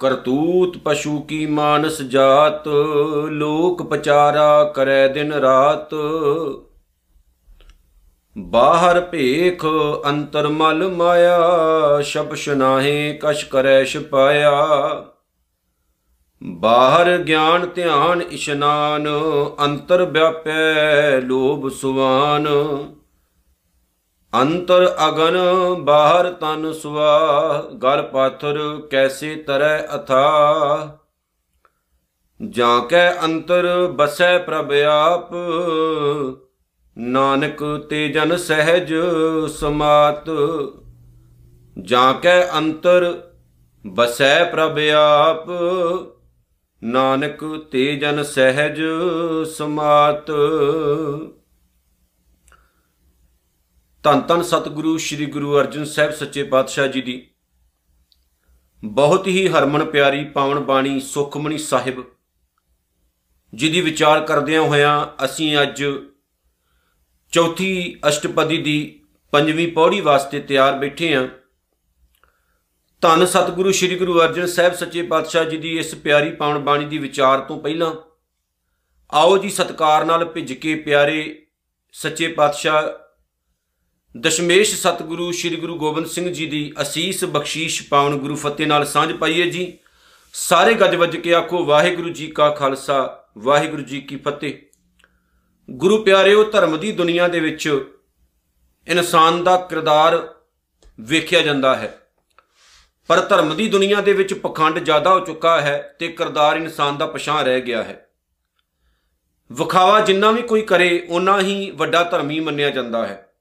ਕਰਤੂਤ ਪਸ਼ੂ ਕੀ ਮਾਨਸ ਜਾਤ, ਲੋਕ ਪਚਾਰਾ ਕਰੈ ਦਿਨ ਰਾਤ। ਬਾਹਰ ਭੇਖ ਅੰਤਰ ਮਲ ਮਾਇਆ, ਸ਼ਬਸ਼ ਨਾਹੇ ਕਛ ਕਰੈ ਛਪਾਇਆ। ਬਾਹਰ ਗਿਆਨ ਧਿਆਨ ਇਸ਼ਨਾਨ, ਅੰਤਰ ਵਿਆਪੈ ਲੋਭ ਸੁਵਾਨ। ਅੰਤਰ ਅਗਨ ਬਾਹਰ ਤਨ ਸੁਆ ਗਲ ਪਾਥਰ ਕੈਸੇ ਤਰੈ ਅਥਾ। ਜਾਂ ਕੈ ਅੰਤਰ ਬਸੈ ਪ੍ਰਭ ਆਪ, ਨਾਨਕ ਤੇ ਜਨ ਸਹਿਜ ਸਮਾਤ। ਜਾਂ ਕੈ ਅੰਤਰ ਬਸੈ ਪ੍ਰਭ ਆਪ ਨਾਨਕ ਤੇ ਜਨ ਸਹਿਜ ਸਮਾਤ। ਧੰਨ ਧੰਨ ਸਤਿਗੁਰੂ ਸ੍ਰੀ ਗੁਰੂ ਅਰਜਨ ਸਾਹਿਬ ਸੱਚੇ ਪਾਤਸ਼ਾਹ ਜੀ ਦੀ। ਬਹੁਤ ਹੀ ਹਰਮਨ ਪਿਆਰੀ ਪਾਵਨ ਬਾਣੀ ਸੁਖਮਣੀ ਸਾਹਿਬ, ਜਿਹਦੀ ਵਿਚਾਰ ਕਰਦਿਆਂ ਹੋਇਆਂ ਅਸੀਂ ਅੱਜ ਚੌਥੀ ਅਸ਼ਟਪਦੀ ਦੀ ਪੰਜਵੀਂ ਪੌੜੀ ਵਾਸਤੇ ਤਿਆਰ ਬੈਠੇ ਹਾਂ ਧੰਨ ਸਤਿਗੁਰੂ ਸ੍ਰੀ ਗੁਰੂ ਅਰਜਨ ਸਾਹਿਬ ਸੱਚੇ ਪਾਤਸ਼ਾਹ ਜੀ ਦੀ ਇਸ ਪਿਆਰੀ ਪਾਵਨ ਬਾਣੀ ਦੀ ਵਿਚਾਰ ਤੋਂ ਪਹਿਲਾਂ ਆਓ ਜੀ ਸਤਕਾਰ ਨਾਲ ਭਿੱਜ ਕੇ ਪਿਆਰੇ ਸੱਚੇ ਪਾਤਸ਼ਾਹ ਦਸ਼ਮੇਸ਼ ਸਤਿਗੁਰੂ ਸ੍ਰੀ ਗੁਰੂ ਗੋਬਿੰਦ ਸਿੰਘ ਜੀ ਦੀ ਅਸੀਸ ਬਖਸ਼ੀਸ਼ ਪਾਵਨ ਗੁਰੂ ਫਤਿਹ ਨਾਲ ਸਾਂਝ ਪਾਈਏ ਜੀ। ਸਾਰੇ ਗੱਜ ਵੱਜ ਕੇ ਆਖੋ, ਵਾਹਿਗੁਰੂ ਜੀ ਕਾ ਖਾਲਸਾ, ਵਾਹਿਗੁਰੂ ਜੀ ਕੀ ਫਤਿਹ। ਗੁਰੂ ਪਿਆਰਿਓ, ਧਰਮ ਦੀ ਦੁਨੀਆ ਦੇ ਵਿੱਚ ਇਨਸਾਨ ਦਾ ਕਿਰਦਾਰ ਵੇਖਿਆ ਜਾਂਦਾ ਹੈ। ਪਰ ਧਰਮ ਦੀ ਦੁਨੀਆ ਦੇ ਵਿੱਚ ਪਖੰਡ ਜ਼ਿਆਦਾ ਹੋ ਚੁੱਕਾ ਹੈ ਤੇ ਕਿਰਦਾਰ ਇਨਸਾਨ ਦਾ ਪਛਾਣ ਰਹਿ ਗਿਆ ਹੈ। ਵਿਖਾਵਾ ਜਿੰਨਾ ਵੀ ਕੋਈ ਕਰੇ ਉਨਾ ਹੀ ਵੱਡਾ ਧਰਮੀ ਮੰਨਿਆ ਜਾਂਦਾ ਹੈ।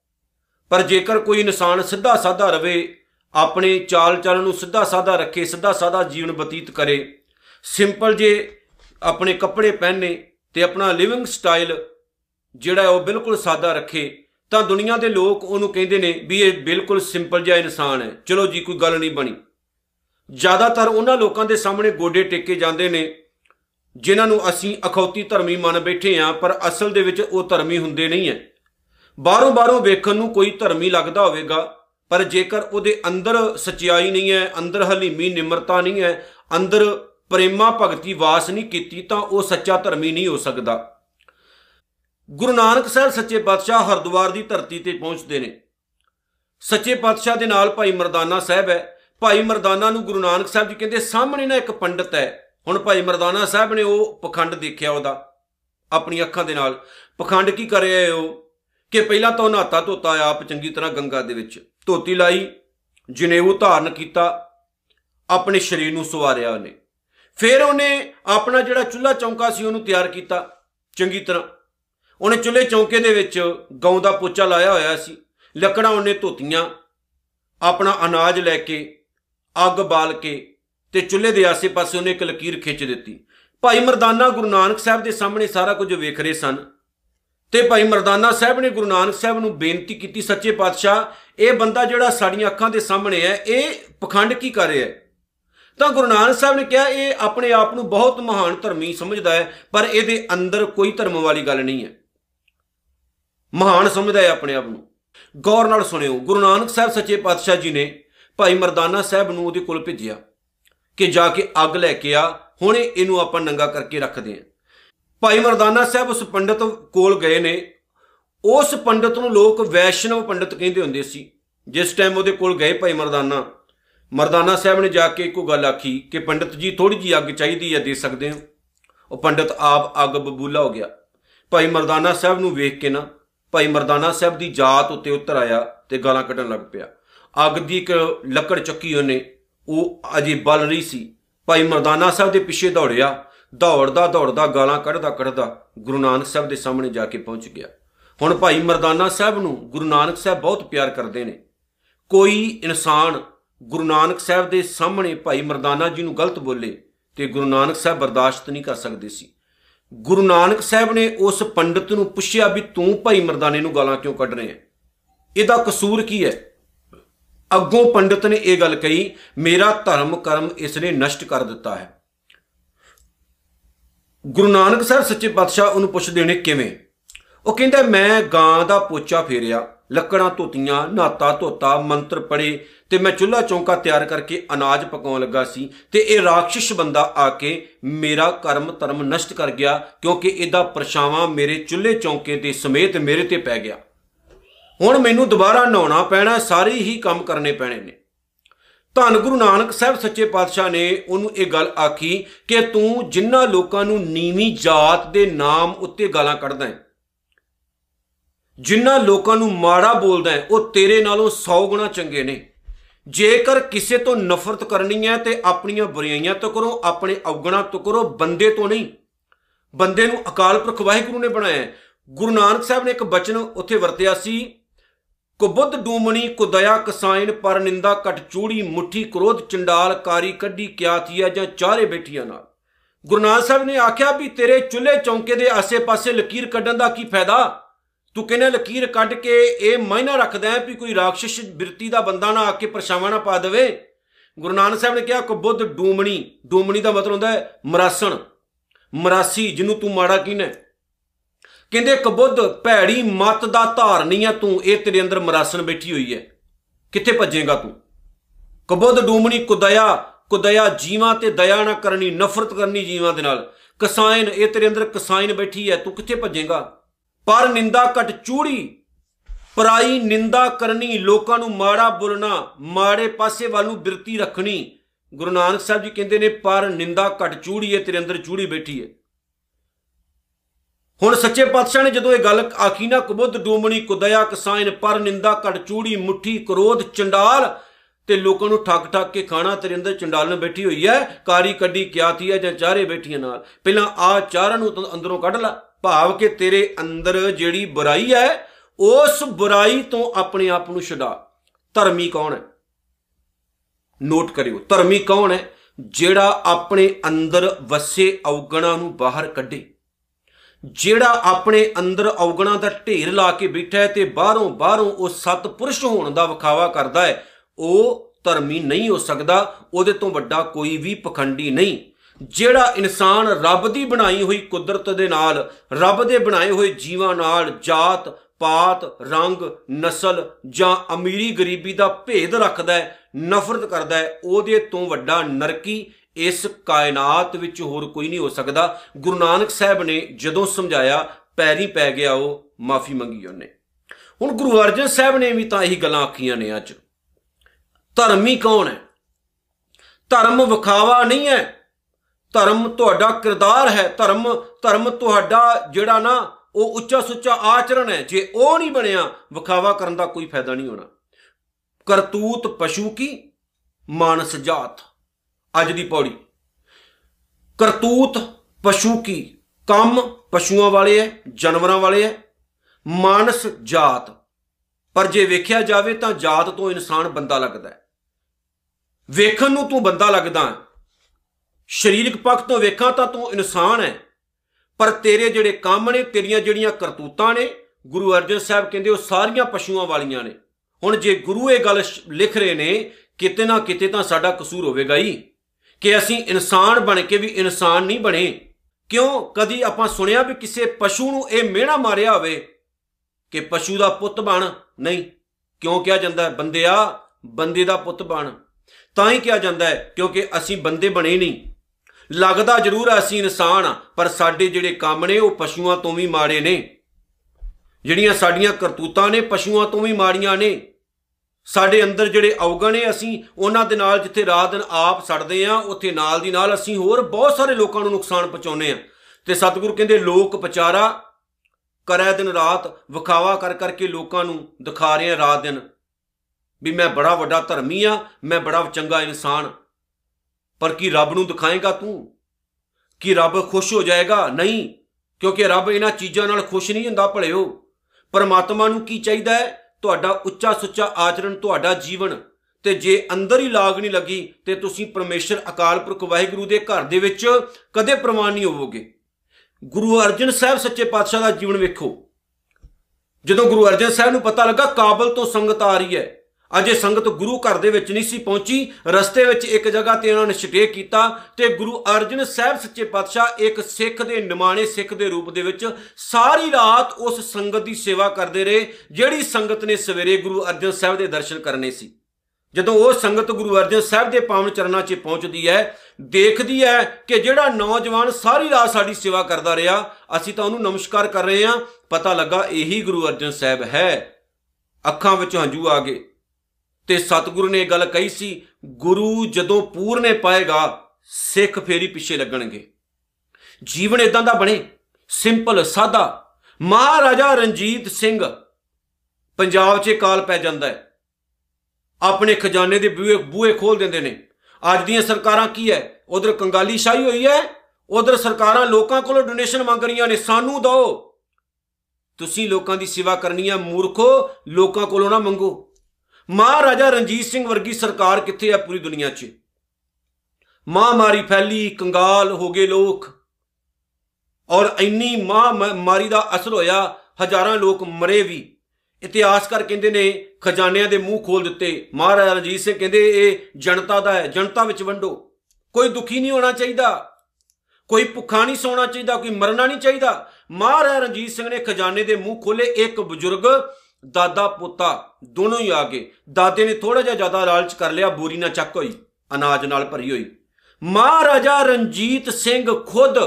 ਪਰ ਜੇਕਰ ਕੋਈ ਇਨਸਾਨ ਸਿੱਧਾ ਸਾਦਾ ਰਵੇ, ਆਪਣੇ ਚਾਲ ਚੱਲਣ ਨੂੰ ਸਿੱਧਾ ਸਾਦਾ ਰੱਖੇ ਸਿੱਧਾ ਸਾਦਾ ਜੀਵਨ ਬਤੀਤ ਕਰੇ, ਸਿੰਪਲ ਜੇ ਆਪਣੇ ਕੱਪੜੇ ਪਹਿਨੇ ਤੇ ਆਪਣਾ ਲਿਵਿੰਗ ਸਟਾਈਲ ਜਿਹੜਾ ਉਹ ਬਿਲਕੁਲ ਸਾਦਾ ਰੱਖੇ, ਤਾਂ ਦੁਨੀਆ ਦੇ ਲੋਕ ਉਹਨੂੰ ਕਹਿੰਦੇ ਨੇ ਵੀ ਇਹ ਬਿਲਕੁਲ ਸਿੰਪਲ ਜਿਹਾ ਇਨਸਾਨ ਹੈ। ਚਲੋ ਜੀ, ਕੋਈ ਗੱਲ ਨਹੀਂ ਬਣੀ। ਜ਼ਿਆਦਾਤਰ ਉਹਨਾਂ ਲੋਕਾਂ ਦੇ ਸਾਹਮਣੇ ਗੋਡੇ ਟੇਕੇ ਜਾਂਦੇ ਨੇ, ਜਿਨ੍ਹਾਂ ਨੂੰ ਅਸੀਂ ਅਖੌਤੀ ਧਰਮੀ ਮੰਨ ਬੈਠੇ ਆਂ ਪਰ ਅਸਲ ਦੇ ਵਿੱਚ ਉਹ ਧਰਮੀ ਹੁੰਦੇ ਨਹੀਂ ਹੈ। ਬਾਹਰੋਂ ਬਾਹਰੋਂ ਵੇਖਣ ਨੂੰ ਕੋਈ ਧਰਮੀ ਲੱਗਦਾ ਹੋਵੇਗਾ, ਪਰ ਜੇਕਰ ਉਹਦੇ ਅੰਦਰ ਸਚਾਈ ਨਹੀਂ ਹੈ, ਅੰਦਰ ਹਲੀਮੀ ਨਿਮਰਤਾ ਨਹੀਂ ਹੈ, ਅੰਦਰ ਪ੍ਰੇਮਾ ਭਗਤੀ ਵਾਸ ਨਹੀਂ ਕੀਤੀ, ਤਾਂ ਉਹ ਸੱਚਾ ਧਰਮੀ ਨਹੀਂ ਹੋ ਸਕਦਾ। ਗੁਰੂ ਨਾਨਕ ਸਾਹਿਬ ਸੱਚੇ ਪਾਤਸ਼ਾਹ ਹਰਦੁਆਰ ਦੀ ਧਰਤੀ ਤੇ ਪਹੁੰਚਦੇ ਨੇ। ਸੱਚੇ ਪਾਤਸ਼ਾਹ ਦੇ ਨਾਲ ਭਾਈ ਮਰਦਾਨਾ ਸਾਹਿਬ ਹੈ। ਭਾਈ ਮਰਦਾਨਾ ਨੂੰ ਗੁਰੂ ਨਾਨਕ ਸਾਹਿਬ ਜੀ ਕਹਿੰਦੇ, ਸਾਹਮਣੇ ਨਾ ਇੱਕ ਪੰਡਤ ਹੈ। ਹੁਣ ਭਾਈ ਮਰਦਾਨਾ ਸਾਹਿਬ ਨੇ ਉਹ ਪਖੰਡ ਦੇਖਿਆ ਉਹਦਾ ਆਪਣੀ ਅੱਖਾਂ ਦੇ ਨਾਲ। ਪਖੰਡ ਕੀ ਕਰਿਆ ਉਹ ਕਿ ਪਹਿਲਾਂ ਤਾਂ ਉਹ ਨਹਾਤਾ ਧੋਤਾ ਆਪ ਚੰਗੀ ਤਰ੍ਹਾਂ ਗੰਗਾ ਦੇ ਵਿੱਚ। ਧੋਤੀ ਲਾਈ ਜਨੇਊ ਧਾਰਨ ਕੀਤਾ, ਆਪਣੇ ਸਰੀਰ ਨੂੰ ਸਵਾਰਿਆ ਉਹਨੇ। ਫਿਰ ਉਹਨੇ ਆਪਣਾ ਜਿਹੜਾ ਚੁੱਲ੍ਹਾ ਚੌਂਕਾ ਸੀ ਉਹਨੂੰ ਤਿਆਰ ਕੀਤਾ, ਚੰਗੀ ਤਰ੍ਹਾਂ। ਉਹਨੇ ਚੁੱਲ੍ਹੇ ਚੌਂਕੇ ਦੇ ਵਿੱਚ ਗਾਉਂ ਦਾ ਪੋਚਾ ਲਾਇਆ ਹੋਇਆ ਸੀ। ਲੱਕੜਾਂ ਉਹਨੇ ਧੋਤੀਆਂ, ਆਪਣਾ ਅਨਾਜ ਲੈ ਕੇ ਅੱਗ ਬਾਲ ਕੇ ਤੇ ਚੁੱਲ੍ਹੇ ਦੇ ਆਸੇ-ਪਾਸੇ ਉਹਨੇ ਇੱਕ ਲਕੀਰ ਖਿੱਚ ਦਿੱਤੀ। ਭਾਈ ਮਰਦਾਨਾ ਗੁਰੂ ਨਾਨਕ ਸਾਹਿਬ ਦੇ ਸਾਹਮਣੇ ਸਾਰਾ ਕੁਝ ਵੇਖ ਰਹੇ ਸਨ ਤੇ ਭਾਈ ਮਰਦਾਨਾ ਸਾਹਿਬ ਨੇ ਗੁਰੂ ਨਾਨਕ ਸਾਹਿਬ ਨੂੰ ਬੇਨਤੀ ਕੀਤੀ, ਸੱਚੇ ਪਾਤਸ਼ਾਹ, ਇਹ ਬੰਦਾ ਜਿਹੜਾ ਸਾਡੀਆਂ ਅੱਖਾਂ ਦੇ ਸਾਹਮਣੇ ਹੈ, ਇਹ ਪਖੰਡ ਕੀ ਕਰ ਰਿਹਾ ਹੈ? ਤਾਂ ਗੁਰੂ ਨਾਨਕ ਸਾਹਿਬ ਨੇ ਕਿਹਾ, ਇਹ ਆਪਣੇ ਆਪ ਨੂੰ ਬਹੁਤ ਮਹਾਨ ਧਰਮੀ ਸਮਝਦਾ ਹੈ, ਪਰ ਇਹਦੇ ਅੰਦਰ ਕੋਈ ਧਰਮ ਵਾਲੀ ਗੱਲ ਨਹੀਂ ਹੈ। ਮਹਾਨ ਸਮਝਦਾ ਹੈ ਆਪਣੇ ਆਪ ਨੂੰ। ਗੌਰ ਨਾਲ ਸੁਣਿਓ, ਗੁਰੂ ਨਾਨਕ ਸਾਹਿਬ ਸੱਚੇ ਪਾਤਸ਼ਾਹ ਜੀ ਨੇ ਭਾਈ ਮਰਦਾਨਾ ਸਾਹਿਬ ਨੂੰ ਉਹਦੇ ਕੋਲ ਭੇਜਿਆ ਕਿ ਜਾ ਕੇ ਅੱਗ ਲੈ ਕੇ ਆ, ਹੁਣੇ ਇਹਨੂੰ ਆਪਾਂ ਨੰਗਾ ਕਰਕੇ ਰੱਖਦੇ ਆਂ ਭਾਈ ਮਰਦਾਨਾ ਸਾਹਿਬ ਉਸ ਪੰਡਤ ਕੋਲ ਗਏ ਨੇ। ਉਸ ਪੰਡਤ ਨੂੰ ਲੋਕ ਵੈਸ਼ਨਵ ਪੰਡਤ ਕਹਿੰਦੇ ਹੁੰਦੇ ਸੀ। ਜਿਸ ਟਾਈਮ ਉਹਦੇ ਕੋਲ ਗਏ ਭਾਈ ਮਰਦਾਨਾ ਮਰਦਾਨਾ ਸਾਹਿਬ ਨੇ ਜਾ ਕੇ ਇੱਕੋ ਗੱਲ ਆਖੀ ਕਿ ਪੰਡਤ ਜੀ ਥੋੜੀ ਜੀ ਅੱਗ ਚਾਹੀਦੀ ਹੈ, ਦੇ ਸਕਦੇ ਹੋ। ਉਹ ਪੰਡਤ ਆਪ ਅੱਗ ਬਬੂਲਾ ਹੋ ਗਿਆ। ਭਾਈ ਮਰਦਾਨਾ ਸਾਹਿਬ ਨੂੰ ਵੇਖ ਕੇ ਨਾ, ਭਾਈ ਮਰਦਾਨਾ ਸਾਹਿਬ ਦੀ ਜਾਤ ਉੱਤੇ ਉਤਰ ਆਇਆ ਤੇ ਗਾਲਾਂ ਕੱਢਣ ਲੱਗ ਪਿਆ। ਅੱਗ ਦੀ ਇੱਕ ਲੱਕੜ ਚੱਕੀ ਉਹਨੇ, ਉਹ ਅਜੇ ਬਲ ਰਹੀ ਸੀ। ਭਾਈ ਮਰਦਾਨਾ ਸਾਹਿਬ ਦੇ ਪਿੱਛੇ ਦੌੜਿਆ, ਦੌੜਦਾ ਦੌੜਦਾ ਗਾਲਾਂ ਕੱਢਦਾ ਕੱਢਦਾ ਗੁਰੂ ਨਾਨਕ ਸਾਹਿਬ ਦੇ ਸਾਹਮਣੇ ਜਾ ਕੇ ਪਹੁੰਚ ਗਿਆ। ਹੁਣ ਭਾਈ ਮਰਦਾਨਾ ਸਾਹਿਬ ਨੂੰ ਗੁਰੂ ਨਾਨਕ ਸਾਹਿਬ ਬਹੁਤ ਪਿਆਰ ਕਰਦੇ ਨੇ। ਕੋਈ ਇਨਸਾਨ ਗੁਰੂ ਨਾਨਕ ਸਾਹਿਬ ਦੇ ਸਾਹਮਣੇ ਭਾਈ ਮਰਦਾਨਾ ਜੀ ਨੂੰ ਗਲਤ ਬੋਲੇ ਤੇ ਗੁਰੂ ਨਾਨਕ ਸਾਹਿਬ ਬਰਦਾਸ਼ਤ ਨਹੀਂ ਕਰ ਸਕਦੇ ਸੀ। ਗੁਰੂ ਨਾਨਕ ਸਾਹਿਬ ਨੇ ਉਸ ਪੰਡਤ ਨੂੰ ਪੁੱਛਿਆ ਵੀ ਤੂੰ ਭਾਈ ਮਰਦਾਨੇ ਨੂੰ ਗਾਲਾਂ ਕਿਉਂ ਕੱਢ ਰਿਹਾ ਇਹਦਾ ਕਸੂਰ ਕੀ ਹੈ ਅੱਗੋਂ ਪੰਡਤ ਨੇ ਇਹ ਗੱਲ ਕਹੀ, ਮੇਰਾ ਧਰਮ ਕਰਮ ਇਸ ਨੇ ਨਸ਼ਟ ਕਰ ਦਿੱਤਾ ਹੈ। ਗੁਰੂ ਨਾਨਕ ਸਾਹਿਬ ਸੱਚੇ ਪਾਤਸ਼ਾਹ ਉਹਨੂੰ ਪੁੱਛਦੇ ਨੇ, ਕਿਵੇਂ? ਉਹ ਕਹਿੰਦਾ, ਮੈਂ ਗਾਂ ਦਾ ਪੋਚਾ ਫੇਰਿਆ, ਲੱਕੜਾਂ ਧੋਤੀਆਂ ਨਹਾਤਾ ਧੋਤਾ, ਮੰਤਰ ਪੜੇ ਤੇ ਮੈਂ ਚੁੱਲ੍ਹਾ ਚੌਂਕਾ ਤਿਆਰ ਕਰਕੇ ਅਨਾਜ ਪਕਾਉਣ ਲੱਗਾ ਸੀ ਤੇ ਇਹ ਰਾਖਸ਼ ਬੰਦਾ ਆ ਕੇ ਮੇਰਾ ਕਰਮ ਧਰਮ ਨਸ਼ਟ ਕਰ ਗਿਆ ਕਿਉਂਕਿ ਇਹਦਾ ਪਰਛਾਵਾਂ ਮੇਰੇ ਚੁੱਲ੍ਹੇ ਚੌਂਕੇ ਦੇ ਸਮੇਤ ਮੇਰੇ ਤੇ ਪੈ ਗਿਆ। ਹੁਣ ਮੈਨੂੰ ਦੁਬਾਰਾ ਨਹਾਉਣਾ ਪੈਣਾ, ਸਾਰੇ ਹੀ ਕੰਮ ਕਰਨੇ ਪੈਣੇ ਨੇ। ਧੰਨ ਗੁਰੂ ਨਾਨਕ ਸਾਹਿਬ ਸੱਚੇ ਪਾਤਸ਼ਾਹ ਨੇ ਉਹਨੂੰ ਇਹ ਗੱਲ ਆਖੀ ਕਿ ਤੂੰ ਜਿਨ੍ਹਾਂ ਲੋਕਾਂ ਨੂੰ ਨੀਵੀਂ ਜਾਤ ਦੇ ਨਾਮ ਉੱਤੇ ਗਾਲਾਂ ਕੱਢਦਾ ਹੈ ਜਿਨ੍ਹਾਂ ਲੋਕਾਂ ਨੂੰ ਮਾੜਾ ਬੋਲਦਾ ਹੈ, ਉਹ ਤੇਰੇ ਨਾਲੋਂ 100 ਗੁਣਾ ਚੰਗੇ ਨੇ। ਜੇਕਰ ਕਿਸੇ ਤੋਂ ਨਫ਼ਰਤ ਕਰਨੀ ਹੈ ਤੇ ਆਪਣੀਆਂ ਬੁਰਾਈਆਂ ਤੋਂ ਕਰੋ, ਆਪਣੇ ਔਗਣਾ ਤੋਂ ਕਰੋ, ਬੰਦੇ ਤੋਂ ਨਹੀਂ। ਬੰਦੇ ਨੂੰ ਅਕਾਲ ਪੁਰਖ ਵਾਹਿਗੁਰੂ ਨੇ ਬਣਾਇਆ ਗੁਰੂ ਨਾਨਕ ਸਾਹਿਬ ਨੇ ਇੱਕ ਬਚਨ ਉੱਥੇ ਵਰਤਿਆ ਸੀ ਕੁਬੁੱਧ ਡੂਮਣੀ ਕੁਦਇਆ ਕਸਾਇਨ ਪਰ ਨਿੰਦਾ ਕਟ ਚੂੜੀ, ਮੁੱਠੀ ਕ੍ਰੋਧ ਚੰਡਾਲ ਕਾਰੀ ਕੱਢੀ ਕਿਆਤੀਆ ਜਾਂ ਚਾਰੇ ਬੈਠੀਆਂ ਨਾਲ? ਗੁਰੂ ਨਾਨਕ ਸਾਹਿਬ ਨੇ ਆਖਿਆ ਵੀ ਤੇਰੇ ਚੁੱਲ੍ਹੇ ਚੌਂਕੇ ਦੇ ਆਸੇ-ਪਾਸੇ ਲਕੀਰ ਕੱਢਣ ਦਾ ਕੀ ਫਾਇਦਾ? ਤੂੰ ਕਹਿੰਦਾ ਲਕੀਰ ਕੱਢ ਕੇ ਇਹ ਮਾਇਨਾ ਰੱਖਦਾ ਹੈ ਵੀ ਕੋਈ ਰਾਖਸ਼ ਬਿਰਤੀ ਦਾ ਬੰਦਾ ਨਾ ਆ ਕੇ ਪਰਛਾਵਾਂ ਨਾ ਪਾ ਦੇਵੇ? ਗੁਰੂ ਨਾਨਕ ਸਾਹਿਬ ਨੇ ਕਿਹਾ ਕੁਬੁੱਧ ਡੂਮਣੀ ਡੂਮਣੀ ਦਾ ਮਤਲਬ ਹੁੰਦਾ ਹੈ ਮਰਾਸਣ। ਮਰਾਸੀ, ਜਿਹਨੂੰ ਤੂੰ ਮਾੜਾ ਕਿਨੇ ਕਹਿੰਦੇ ਕਬੁੱਧ ਭੈੜੀ ਮਤ ਦਾ ਧਾਰਨੀ ਆ ਤੂੰ, ਇਹ ਤੇਰੇ ਅੰਦਰ ਮਰਾਸਣ ਬੈਠੀ ਹੋਈ ਹੈ। ਕਿੱਥੇ ਭੱਜੇਗਾ ਤੂੰ? ਕਬੁੱਧ ਡੂਮਣੀ, ਕੁਦਇਆ ਕੁਦਇਆ ਜੀਵਾਂ ਤੇ ਦਇਆ ਨਾ ਕਰਨੀ, ਨਫ਼ਰਤ ਕਰਨੀ ਜੀਵਾਂ ਦੇ ਨਾਲ। ਕਸਾਇਨ, ਇਹ ਤੇਰੇ ਅੰਦਰ ਕਸਾਇਨ ਬੈਠੀ ਹੈ, ਤੂੰ ਕਿੱਥੇ ਭੱਜੇਗਾ? ਪਰ ਨਿੰਦਾ ਘਟ ਚੂੜੀ, ਪਰਾਈ ਨਿੰਦਾ ਕਰਨੀ, ਲੋਕਾਂ ਨੂੰ ਮਾੜਾ ਬੋਲਣਾ, ਮਾੜੇ ਪਾਸੇ ਵੱਲ ਨੂੰ ਬਿਰਤੀ ਰੱਖਣੀ। ਗੁਰੂ ਨਾਨਕ ਸਾਹਿਬ ਜੀ ਕਹਿੰਦੇ ਨੇ, ਪਰ ਨਿੰਦਾ ਘਟ ਚੂੜੀ ਹੈ ਤੇਰੇ ਅੰਦਰ ਚੂੜੀ ਬੈਠੀ ਹੈ। ਹੁਣ ਸੱਚੇ ਪਾਤਸ਼ਾਹ ਨੇ ਜਦੋਂ ਇਹ ਗੱਲ ਆਖੀ ਨਾ, ਕਬੁੱਧ ਡੂਮਣੀ ਕੁਦਇਆ ਕਸਾਇਨ ਪਰ ਨਿੰਦਾ ਘਟ ਚੂੜੀ ਮੁੱਠੀ ਕਰੋਧ ਚੰਡਾਲ ਤੇ ਲੋਕਾਂ ਨੂੰ ਠੱਗ ਠੱਗ ਕੇ ਖਾਣਾ ਤੇਰੇ ਅੰਦਰ ਚੰਡਾਲਨ ਬੈਠੀ ਹੋਈ ਹੈ ਕਾਰੀ ਕੱਢੀ ਕਿਆਤੀ ਹੈ ਜਾਂ ਚਾਰੇ ਬੈਠੀਆਂ ਨਾਲ। ਪਹਿਲਾਂ ਆ ਚਾਰਾਂ ਨੂੰ ਅੰਦਰੋਂ ਕੱਢ ਲੈ, ਭਾਵ ਕਿ ਤੇਰੇ ਅੰਦਰ ਜਿਹੜੀ ਬੁਰਾਈ ਹੈ ਉਸ ਬੁਰਾਈ ਤੋਂ ਆਪਣੇ ਆਪ ਨੂੰ ਛਡਾ। ਧਰਮੀ ਕੌਣ ਹੈ ਨੋਟ ਕਰਿਓ, ਧਰਮੀ ਕੌਣ ਹੈ ਜਿਹੜਾ ਆਪਣੇ ਅੰਦਰ ਵਸੇ ਔਗਣਾ ਨੂੰ ਬਾਹਰ ਕੱਢੇ। ਜਿਹੜਾ ਆਪਣੇ ਔਗਣਾ ਔਗਣਾਂ ਦਾ ਢੇਰ ਲਾ ਕੇ ਬੈਠਾ ਹੈ ਤੇ ਬਾਹਰੋਂ ਬਾਹਰੋਂ ਉਹ ਸਤਪੁਰਸ਼ ਹੋਣ ਦਾ ਵਿਖਾਵਾ ਕਰਦਾ ਹੈ, ਉਹ ਧਰਮੀ ਨਹੀਂ ਹੋ ਸਕਦਾ, ਉਹਦੇ ਤੋਂ ਵੱਡਾ ਕੋਈ ਵੀ ਪਖੰਡੀ ਨਹੀਂ। ਜਿਹੜਾ ਇਨਸਾਨ ਰੱਬ ਦੀ ਬਣਾਈ ਹੋਈ ਕੁਦਰਤ ਦੇ ਨਾਲ, ਰੱਬ ਦੇ ਬਣਾਏ ਹੋਏ ਜੀਵਾਂ ਨਾਲ ਜਾਤ, ਪਾਤ, ਰੰਗ, ਨਸਲ ਜਾਂ ਅਮੀਰੀ ਗਰੀਬੀ ਦਾ ਭੇਦ ਰੱਖਦਾ ਹੈ, ਨਫ਼ਰਤ ਕਰਦਾ ਹੈ, ਉਹਦੇ ਤੋਂ ਵੱਡਾ ਨਰਕੀ ਇਸ ਕਾਇਨਾਤ ਵਿੱਚ ਹੋਰ ਕੋਈ ਨਹੀਂ ਹੋ ਸਕਦਾ। ਗੁਰੂ ਨਾਨਕ ਸਾਹਿਬ ਨੇ ਜਦੋਂ ਸਮਝਾਇਆ, ਪੈਰੀ ਪੈ ਗਿਆ ਉਹ, ਮਾਫੀ ਮੰਗੀ ਉਹਨੇ। ਹੁਣ ਗੁਰੂ ਅਰਜਨ ਸਾਹਿਬ ਨੇ ਵੀ ਤਾਂ ਇਹੀ ਗੱਲਾਂ ਆਖੀਆਂ ਨੇ ਅੱਜ। ਧਰਮੀ ਕੌਣ ਹੈ? ਧਰਮ ਵਿਖਾਵਾ ਨਹੀਂ ਹੈ। ਧਰਮ ਤੁਹਾਡਾ ਕਿਰਦਾਰ ਹੈ। ਧਰਮ ਧਰਮ ਤੁਹਾਡਾ ਜਿਹੜਾ ਨਾ, ਉਹ ਉੱਚਾ ਸੁੱਚਾ ਆਚਰਣ ਹੈ। ਜੇ ਉਹ ਨਹੀਂ ਬਣਿਆ, ਵਿਖਾਵਾ ਕਰਨ ਦਾ ਕੋਈ ਫਾਇਦਾ ਨਹੀਂ ਹੋਣਾ। ਕਰਤੂਤ ਪਸ਼ੂ ਕੀ? ਮਾਨਸ ਜਾਤ। ਅੱਜ ਦੀ ਪੌੜੀ। ਕਰਤੂਤ ਪਸ਼ੂ ਕੀ? ਕੰਮ ਪਸ਼ੂਆਂ ਵਾਲੇ ਹੈ ਜਾਨਵਰਾਂ ਵਾਲੇ ਹੈ ਮਾਨਸ ਜਾਤ। ਪਰ ਜੇ ਵੇਖਿਆ ਜਾਵੇ ਤਾਂ ਜਾਤ ਤੋਂ ਇਨਸਾਨ ਬੰਦਾ ਲੱਗਦਾ ਹੈ ਵੇਖਣ ਨੂੰ ਤੂੰ ਬੰਦਾ ਲੱਗਦਾ ਹੈ ਸਰੀਰਕ ਪੱਖ ਤੋਂ ਵੇਖਾਂ ਤਾਂ ਤੂੰ ਇਨਸਾਨ ਹੈ ਪਰ ਤੇਰੇ ਜਿਹੜੇ ਕੰਮ ਨੇ, ਤੇਰੀਆਂ ਜਿਹੜੀਆਂ ਕਰਤੂਤਾਂ ਨੇ, ਗੁਰੂ ਅਰਜਨ ਸਾਹਿਬ ਕਹਿੰਦੇ ਉਹ ਸਾਰੀਆਂ ਪਸ਼ੂਆਂ ਵਾਲੀਆਂ ਨੇ। ਹੁਣ ਜੇ ਗੁਰੂ ਇਹ ਗੱਲ ਲਿਖ ਰਹੇ ਨੇ, ਕਿਤੇ ਨਾ ਕਿਤੇ ਤਾਂ ਸਾਡਾ ਕਸੂਰ ਹੋਵੇਗਾ ਹੀ। ਕਿ ਅਸੀਂ ਇਨਸਾਨ ਬਣ ਕੇ ਵੀ ਇਨਸਾਨ ਨਹੀਂ ਬਣੇ। ਕਿਉਂ? ਕਦੀ ਆਪਾਂ ਸੁਣਿਆ ਵੀ ਕਿਸੇ ਪਸ਼ੂ ਨੂੰ ਇਹ ਮਿਹਣਾ ਮਾਰਿਆ ਹੋਵੇ ਕਿ ਪਸ਼ੂ ਦਾ ਪੁੱਤ ਬਣ। ਨਹੀਂ। ਕਿਉਂ ਕਿਹਾ ਜਾਂਦਾ ਹੈ? ਬੰਦਿਆ ਬੰਦੇ ਦਾ ਪੁੱਤ ਬਣ। ਤਾਂ ਹੀ ਕਿਹਾ ਜਾਂਦਾ ਹੈ, ਕਿਉਂਕਿ ਅਸੀਂ ਬੰਦੇ ਬਣੇ ਨਹੀਂ। ਲੱਗਦਾ ਜ਼ਰੂਰ ਅਸੀਂ ਇਨਸਾਨ ਆ, ਪਰ ਸਾਡੇ ਜਿਹੜੇ ਕੰਮ ਨੇ ਉਹ ਪਸ਼ੂਆਂ ਤੋਂ ਵੀ ਮਾੜੇ ਨੇ। ਜਿਹੜੀਆਂ ਸਾਡੀਆਂ ਕਰਤੂਤਾਂ ਨੇ, ਪਸ਼ੂਆਂ ਤੋਂ ਵੀ ਮਾੜੀਆਂ ਨੇ। ਸਾਡੇ ਅੰਦਰ ਜਿਹੜੇ ਔਗਣ ਨੇ, ਅਸੀਂ ਉਹਨਾਂ ਦੇ ਨਾਲ ਜਿੱਥੇ ਰਾਤ ਦਿਨ ਆਪ ਸੜਦੇ ਆ ਉੱਥੇ ਨਾਲ ਦੀ ਨਾਲ ਅਸੀਂ ਹੋਰ ਬਹੁਤ ਸਾਰੇ ਲੋਕਾਂ ਨੂੰ ਨੁਕਸਾਨ ਪਹੁੰਚਾਉਂਦੇ ਆ ਤੇ ਸਤਿਗੁਰੂ ਕਹਿੰਦੇ, ਲੋਕ ਪਚਾਰਾ ਕਰੇ ਦਿਨ ਰਾਤ, ਵਿਖਾਵਾ ਕਰ ਕਰਕੇ ਲੋਕਾਂ ਨੂੰ ਦਿਖਾ ਰਹੇ ਆ ਰਾਤ ਦਿਨ। ਵੀ ਮੈਂ ਬੜਾ ਵੱਡਾ ਧਰਮੀ ਆ ਮੈਂ ਬੜਾ ਚੰਗਾ ਇਨਸਾਨ। ਪਰ ਕੀ ਰੱਬ ਨੂੰ ਦਿਖਾਏਗਾ ਤੂੰ? ਕੀ ਰੱਬ ਖੁਸ਼ ਹੋ ਜਾਏਗਾ? ਨਹੀਂ, ਕਿਉਂਕਿ ਰੱਬ ਇਹਨਾਂ ਚੀਜ਼ਾਂ ਨਾਲ ਖੁਸ਼ ਨਹੀਂ ਹੁੰਦਾ ਭਲਿਓ। ਪਰਮਾਤਮਾ ਨੂੰ ਕੀ ਚਾਹੀਦਾ ਹੈ? ਤੁਹਾਡਾ ਉੱਚਾ ਸੁੱਚਾ ਆਚਰਣ, ਤੁਹਾਡਾ ਜੀਵਨ, ਤੇ ਜੇ ਅੰਦਰ ਹੀ ਲਾਗ ਨਹੀਂ ਲੱਗੀ, ਤੇ ਤੁਸੀਂ ਪਰਮੇਸ਼ਰ, ਅਕਾਲ ਪੁਰਖ, ਵਾਹਿਗੁਰੂ ਦੇ ਘਰ ਦੇ ਵਿੱਚ ਕਦੇ ਪ੍ਰਮਾਣ ਨਹੀਂ ਹੋਵੋਗੇ। ਗੁਰੂ ਅਰਜਨ ਸਾਹਿਬ ਸੱਚੇ ਪਾਤਸ਼ਾਹ ਦਾ ਜੀਵਨ ਵੇਖੋ। ਜਦੋਂ ਗੁਰੂ ਅਰਜਨ ਸਾਹਿਬ ਨੂੰ ਪਤਾ ਲੱਗਾ, ਕਾਬਲ ਤੋਂ ਸੰਗਤ ਆ ਰਹੀ ਹੈ ਅਜੇ ਸੰਗਤ ਗੁਰੂ ਘਰ ਦੇ ਵਿੱਚ ਨਹੀਂ ਸੀ ਪਹੁੰਚੀ। ਰਸਤੇ ਵਿੱਚ ਇੱਕ ਜਗ੍ਹਾ ਤੇ ਉਹਨਾਂ ਨੇ ਸਟੇ ਕੀਤਾ ਤੇ ਗੁਰੂ ਅਰਜਨ ਸਾਹਿਬ ਸੱਚੇ ਪਾਤਸ਼ਾਹ ਇੱਕ ਸਿੱਖ ਦੇ ਨਿਮਾਣੇ ਸਿੱਖ ਦੇ ਰੂਪ ਦੇ ਵਿੱਚ ਸਾਰੀ ਰਾਤ ਉਸ ਸੰਗਤ ਦੀ ਸੇਵਾ ਕਰਦੇ ਰਹੇ, ਜਿਹੜੀ ਸੰਗਤ ਨੇ ਸਵੇਰੇ ਗੁਰੂ ਅਰਜਨ ਸਾਹਿਬ ਦੇ ਦਰਸ਼ਨ ਕਰਨੇ ਸੀ। ਜਦੋਂ ਉਹ ਸੰਗਤ ਗੁਰੂ ਅਰਜਨ ਸਾਹਿਬ ਦੇ ਪਾਵਨ ਚਰਨਾਂ 'ਚ ਪਹੁੰਚਦੀ ਹੈ, ਦੇਖਦੀ ਹੈ ਕਿ ਜਿਹੜਾ ਨੌਜਵਾਨ ਸਾਰੀ ਰਾਤ ਸਾਡੀ ਸੇਵਾ ਕਰਦਾ ਰਿਹਾ, ਅਸੀਂ ਤਾਂ ਉਹਨੂੰ ਨਮਸਕਾਰ ਕਰ ਰਹੇ ਹਾਂ, ਪਤਾ ਲੱਗਾ ਇਹੀ ਗੁਰੂ ਅਰਜਨ ਸਾਹਿਬ ਹੈ। ਅੱਖਾਂ ਵਿੱਚ ਹੰਝੂ ਆ ਗਏ। ਤੇ ਸਤਿਗੁਰੂ ਨੇ ਇਹ ਗੱਲ ਕਹੀ ਸੀ, ਗੁਰੂ ਜਦੋਂ ਪੂਰਨੇ ਪਾਏਗਾ, ਸਿੱਖ ਫੇਰੀ ਪਿੱਛੇ ਲੱਗਣਗੇ। ਜੀਵਨ ਇਦਾਂ ਦਾ ਬਣੇ, ਸਿੰਪਲ, ਸਾਦਾ। ਮਹਾਰਾਜਾ ਰਣਜੀਤ ਸਿੰਘ ਪੰਜਾਬ 'ਚ ਕਾਲ ਪੈ ਜਾਂਦਾ ਹੈ। ਆਪਣੇ ਖਜ਼ਾਨੇ ਦੇ ਬੂਹੇ ਬੂਹੇ ਖੋਲ ਦਿੰਦੇ ਨੇ। ਅੱਜ ਦੀਆਂ ਸਰਕਾਰਾਂ ਕੀ ਹੈ? ਉਧਰ ਕੰਗਾਲੀ ਸ਼ਾਹੀ ਹੋਈ ਹੈ, ਉਧਰ ਸਰਕਾਰਾਂ ਲੋਕਾਂ ਕੋਲੋਂ ਡੋਨੇਸ਼ਨ ਮੰਗ ਰਹੀਆਂ ਨੇ, ਸਾਨੂੰ ਦਿਓ। ਤੁਸੀਂ ਲੋਕਾਂ ਦੀ ਸੇਵਾ ਕਰਨੀ ਹੈ ਮੂਰਖੋ, ਲੋਕਾਂ ਕੋਲੋਂ ਨਾ ਮੰਗੋ। ਮਹਾਰਾਜਾ ਰਣਜੀਤ ਸਿੰਘ ਵਰਗੀ ਸਰਕਾਰ ਕਿੱਥੇ ਹੈ ਪੂਰੀ ਦੁਨੀਆ 'ਚ? ਮਹਾਮਾਰੀ ਫੈਲੀ, ਕੰਗਾਲ ਹੋ ਗਏ ਲੋਕ। ਔਰ ਇੰਨੀ ਮਹਾਮਾਰੀ ਦਾ ਅਸਰ ਹੋਇਆ, ਹਜ਼ਾਰਾਂ ਲੋਕ ਮਰੇ ਵੀ। ਇਤਿਹਾਸਕਾਰ ਕਹਿੰਦੇ ਨੇ, ਖਜ਼ਾਨਿਆਂ ਦੇ ਮੂੰਹ ਖੋਲ ਦਿੱਤੇ। ਮਹਾਰਾਜਾ ਰਣਜੀਤ ਸਿੰਘ ਕਹਿੰਦੇ, ਇਹ ਜਨਤਾ ਦਾ ਹੈ, ਜਨਤਾ ਵਿੱਚ ਵੰਡੋ। ਕੋਈ ਦੁਖੀ ਨਹੀਂ ਹੋਣਾ ਚਾਹੀਦਾ। ਕੋਈ ਭੁੱਖਾ ਨਹੀਂ ਸੌਣਾ ਚਾਹੀਦਾ, ਕੋਈ ਮਰਨਾ ਨਹੀਂ ਚਾਹੀਦਾ। ਮਹਾਰਾਜਾ ਰਣਜੀਤ ਸਿੰਘ ਨੇ ਖਜ਼ਾਨੇ ਦੇ ਮੂੰਹ ਖੋਲੇ ਇੱਕ ਬਜ਼ੁਰਗ ਦਾਦਾ ਪੋਤਾ ਦੋਨੋਂ ਹੀ ਆ ਗਏ। ਦਾਦੇ ਨੇ ਥੋੜਾ ਜਿਹਾ ਜ਼ਿਆਦਾ ਲਾਲਚ ਕਰ ਲਿਆ, ਬੋਰੀ ਨਾਲ ਚੱਕ ਹੋਈ, ਅਨਾਜ ਨਾਲ ਭਰੀ ਹੋਈ। ਮਹਾਰਾਜਾ ਰਣਜੀਤ ਸਿੰਘ ਖੁਦ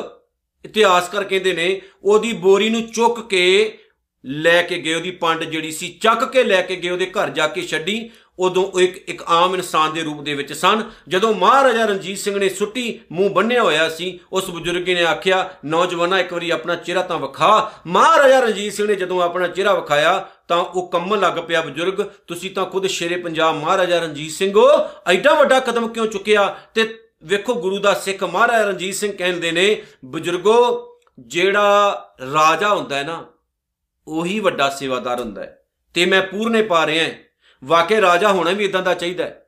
ਇਤਿਹਾਸਕਾਰ ਕਹਿੰਦੇ ਨੇ, ਉਹਦੀ ਬੋਰੀ ਨੂੰ ਚੁੱਕ ਕੇ ਲੈ ਕੇ ਗਏ, ਉਹਦੀ ਪੰਡ ਜਿਹੜੀ ਸੀ, ਚੱਕ ਕੇ ਲੈ ਕੇ ਗਏ, ਉਹਦੇ ਘਰ ਜਾ ਕੇ ਛੱਡੀ। ਉਦੋਂ ਉਹ ਇੱਕ ਇੱਕ ਆਮ ਇਨਸਾਨ ਦੇ ਰੂਪ ਦੇ ਵਿੱਚ ਸਨ। ਜਦੋਂ ਮਹਾਰਾਜਾ ਰਣਜੀਤ ਸਿੰਘ ਨੇ ਸੁੱਟੀ, ਮੂੰਹ ਬੰਨਿਆ ਹੋਇਆ ਸੀ, ਉਸ ਬਜ਼ੁਰਗ ਨੇ ਆਖਿਆ, ਨੌਜਵਾਨਾ, ਇੱਕ ਵਾਰੀ ਆਪਣਾ ਚਿਹਰਾ ਤਾਂ ਵਿਖਾ। ਮਹਾਰਾਜਾ ਰਣਜੀਤ ਸਿੰਘ ਨੇ ਜਦੋਂ ਆਪਣਾ ਚਿਹਰਾ ਵਿਖਾਇਆ, ਤਾਂ ਉਹ ਕੰਮਣ ਲੱਗ ਪਿਆ, ਬਜ਼ੁਰਗ, ਤੁਸੀਂ ਤਾਂ ਖੁਦ ਸ਼ੇਰੇ ਪੰਜਾਬ ਮਹਾਰਾਜਾ ਰਣਜੀਤ ਸਿੰਘ ਹੋ। ਐਡਾ ਵੱਡਾ ਕਦਮ ਕਿਉਂ ਚੁੱਕਿਆ? ਤੇ ਵੇਖੋ, ਗੁਰੂ ਦਾ ਸਿੱਖ ਮਹਾਰਾਜਾ ਰਣਜੀਤ ਸਿੰਘ ਕਹਿੰਦੇ ਨੇ, ਬਜ਼ੁਰਗੋ, ਜਿਹੜਾ ਰਾਜਾ ਹੁੰਦਾ ਹੈ ਨਾ, ਉਹੀ ਵੱਡਾ ਸੇਵਾਦਾਰ ਹੁੰਦਾ ਹੈ। ਤੇ ਮੈਂ ਪੂਰਨੇ ਪਾ ਰਿਹਾ ਹਾਂ। ਵਾਕਿਆ ਰਾਜਾ ਹੋਣਾ ਵੀ ਇਦਾਂ ਦਾ ਚਾਹੀਦਾ ਹੈ।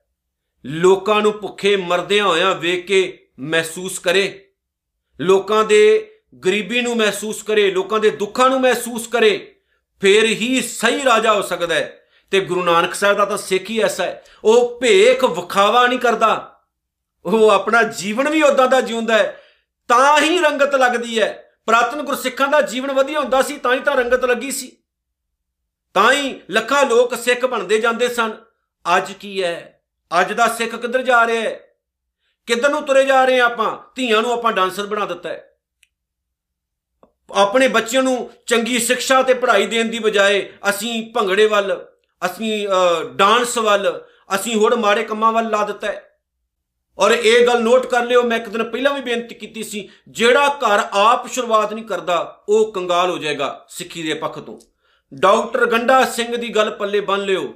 ਲੋਕਾਂ ਨੂੰ ਭੁੱਖੇ ਮਰਦਿਆਂ ਹੋਇਆਂ ਵੇਖ ਕੇ ਮਹਿਸੂਸ ਕਰੇ। ਲੋਕਾਂ ਦੇ ਗਰੀਬੀ ਨੂੰ ਮਹਿਸੂਸ ਕਰੇ, ਲੋਕਾਂ ਦੇ ਦੁੱਖਾਂ ਨੂੰ ਮਹਿਸੂਸ ਕਰੇ, ਫੇਰ ਹੀ ਸਹੀ ਰਾਜਾ ਹੋ ਸਕਦਾ ਹੈ। ਤੇ ਗੁਰੂ ਨਾਨਕ ਸਾਹਿਬ ਦਾ ਤਾਂ ਸਿੱਖ ਹੀ ਐਸਾ ਹੈ। ਉਹ ਭੇਖ ਵਿਖਾਵਾ ਨਹੀਂ ਕਰਦਾ। ਉਹ ਆਪਣਾ ਜੀਵਨ ਵੀ ਉਦਾਂ ਦਾ ਜਿਉਂਦਾ ਹੈ। ਤਾਂ ਹੀ ਰੰਗਤ ਲੱਗਦੀ ਹੈ। ਪ੍ਰਾਤਨ ਗੁਰਸਿੱਖਾਂ ਦਾ ਜੀਵਨ ਵਧੀਆ ਹੁੰਦਾ ਸੀ, ਤਾਂ ਹੀ ਤਾਂ ਰੰਗਤ ਲੱਗੀ ਸੀ। ਤਾਂ ਹੀ ਲੱਖਾਂ ਲੋਕ ਸਿੱਖ ਬਣਦੇ ਜਾਂਦੇ ਸਨ। ਅੱਜ ਕੀ ਹੈ? ਅੱਜ ਦਾ ਸਿੱਖ ਕਿੱਧਰ ਜਾ ਰਿਹਾ ਹੈ? ਕਿੱਧਰ ਨੂੰ ਤੁਰੇ ਜਾ ਰਹੇ ਆਪਾਂ? ਧੀਆਂ ਨੂੰ ਆਪਾਂ ਡਾਂਸਰ ਬਣਾ ਦਿੱਤਾ ਹੈ। ਆਪਣੇ ਬੱਚਿਆਂ ਨੂੰ ਚੰਗੀ ਸਿੱਖਿਆ ਤੇ ਪੜ੍ਹਾਈ ਦੇਣ ਦੀ ਬਜਾਏ ਅਸੀਂ ਭੰਗੜੇ ਵੱਲ, ਅਸੀਂ ਡਾਂਸ ਵੱਲ, ਅਸੀਂ ਹੋਰ ਮਾੜੇ ਕੰਮਾਂ ਵੱਲ ਲਾ ਦਿੱਤਾ ਹੈ। ਔਰ ਇਹ ਗੱਲ ਨੋਟ ਕਰ ਲਿਓ, ਮੈਂ ਇੱਕ ਦਿਨ ਪਹਿਲਾਂ ਵੀ ਬੇਨਤੀ ਕੀਤੀ ਸੀ, ਜਿਹੜਾ ਘਰ ਆਪ ਸ਼ੁਰੂਆਤ ਨਹੀਂ ਕਰਦਾ, ਉਹ ਕੰਗਾਲ ਹੋ ਜਾਏਗਾ ਸਿੱਖੀ ਦੇ ਪੱਖ ਤੋਂ। ਡਾਕਟਰ ਗੰਡਾ ਸਿੰਘ ਦੀ ਗੱਲ ਪੱਲੇ ਬੰਨ ਲਿਓ।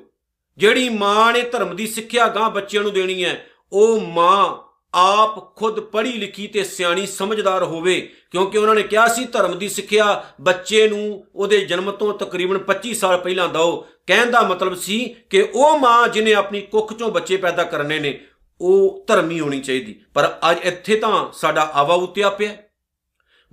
ਜਿਹੜੀ ਮਾਂ ਨੇ ਧਰਮ ਦੀ ਸਿੱਖਿਆ ਗਾਂ ਬੱਚਿਆਂ ਨੂੰ ਦੇਣੀ ਹੈ, ਉਹ ਮਾਂ ਆਪ ਖੁਦ ਪੜ੍ਹੀ ਲਿਖੀ ਤੇ ਸਿਆਣੀ ਸਮਝਦਾਰ ਹੋਵੇ, ਕਿਉਂਕਿ ਉਹਨਾਂ ਨੇ ਕਿਹਾ ਸੀ, ਧਰਮ ਦੀ ਸਿੱਖਿਆ ਬੱਚੇ ਨੂੰ ਉਹਦੇ ਜਨਮ ਤੋਂ ਤਕਰੀਬਨ 25 ਸਾਲ ਪਹਿਲਾਂ ਦਿਓ। ਕਹਿਣ ਦਾ ਮਤਲਬ ਸੀ ਕਿ ਉਹ ਮਾਂ ਜਿਨੇ ਆਪਣੀ ਕੁੱਖ ਚੋਂ ਬੱਚੇ ਪੈਦਾ ਕਰਨੇ ਨੇ, ਉਹ ਧਰਮੀ ਹੋਣੀ ਚਾਹੀਦੀ। ਪਰ ਅੱਜ ਇੱਥੇ ਤਾਂ ਸਾਡਾ ਆਵਾ ਉਤਿਆ ਪਿਆ।